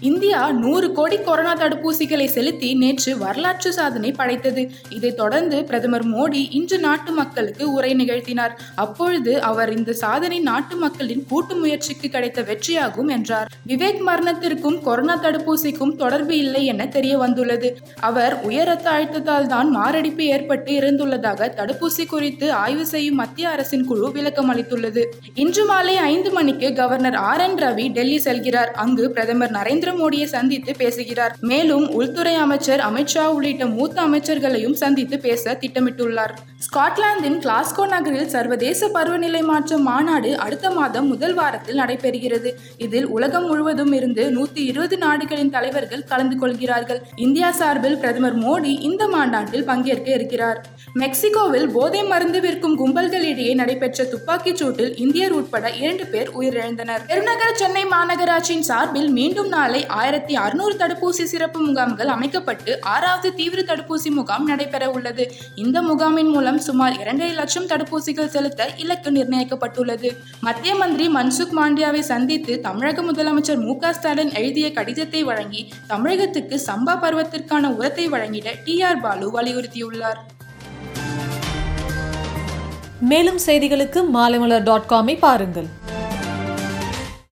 India நூறு கோடி corona தடுப்பூசிகளை செலுத்தி நேற்று வரலாற்று சாதனை படைத்தது. இதைத் தொடர்ந்து பிரதமர் மோடி இன்று நாட்டு மக்களுக்கு உரை நிகழ்த்தினார். அப்பொழுது அவர் இந்த சாதனை நாட்டு மக்களின் கூட்டு முயற்சிக்கு கிடைத்த வெற்றியாகும் என்றார். விவேக் மரணத்திற்கும் கொரோனா தடுப்பூசிக்கும் தொடர்பு இல்லை என தெரிய வந்துள்ளது. அவர் உயர் ரத்த அழுத்தத்தால் தான் மாரடைப்பு ஏற்பட்டு இறந்துள்ளதாக தடுப்பூசி குறித்து ஆய்வு செய்யும் மத்திய அரசின் குழு விளக்கம் அளித்துள்ளது. இன்று மாலை ஐந்து மணிக்கு governor R N Ravi Delhi செல்கிறார். அங்கு பிரதமர் நரேந்திர மோடியை சந்தித்து பேசுகிறார். மேலும் உள்துறை அமைச்சர் அமித்ஷா உள்ளிட்ட மூத்த அமைச்சர்களையும் சந்தித்து பேச திட்டமிட்டுள்ளார். ஸ்காட்லாந்தின் கிளாஸ்கோ நகரில் சர்வதேச பருவநிலை மாற்ற மாநாடு அடுத்த மாதம் முதல் வாரத்தில் நடைபெறுகிறது. இதில் உலகம் முழுவதும் இருந்து நூத்தி இருபது நாடுகளின் தலைவர்கள் கலந்து கொள்கிறார்கள். இந்தியா சார்பில் பிரதமர் மோடி இந்த மாநாட்டில் பங்கேற்க இருக்கிறார். மெக்சிகோவில் போதை மருந்து விற்கும் கும்பல்களிடையே நடைபெற்ற துப்பாக்கிச் சூட்டில் இந்தியர் உட்பட இரண்டு பேர் உயிரிழந்தனர். பெருநகர சென்னை மாநகராட்சியின் சார்பில் மீண்டும் நாளை ஆயிரத்தி அறுநூறு தடுப்பூசி சிறப்பு முகாம்கள் அமைக்கப்பட்டு ஆறாவது தீவிர தடுப்பூசி முகாம் நடைபெற உள்ளது. இந்த முகாமின் மூலம் சுமார் இரண்டரை லட்சம் தடுப்பூசிகள் செலுத்த இலக்கு நிர்ணயிக்கப்பட்டுள்ளது. மத்திய மந்திரி மன்சுக் மாண்டியாவை சந்தித்து தமிழக முதலமைச்சர் மு ஸ்டாலின் எழுதிய கடிதத்தை வழங்கி தமிழகத்துக்கு சம்பா பருவத்திற்கான உரத்தை வழங்கிட டி ஆர் பாலு வலியுறுத்தியுள்ளார். மேலும் செய்திகளுக்கு மாலைமலர் டாட் காமை பாருங்கள்.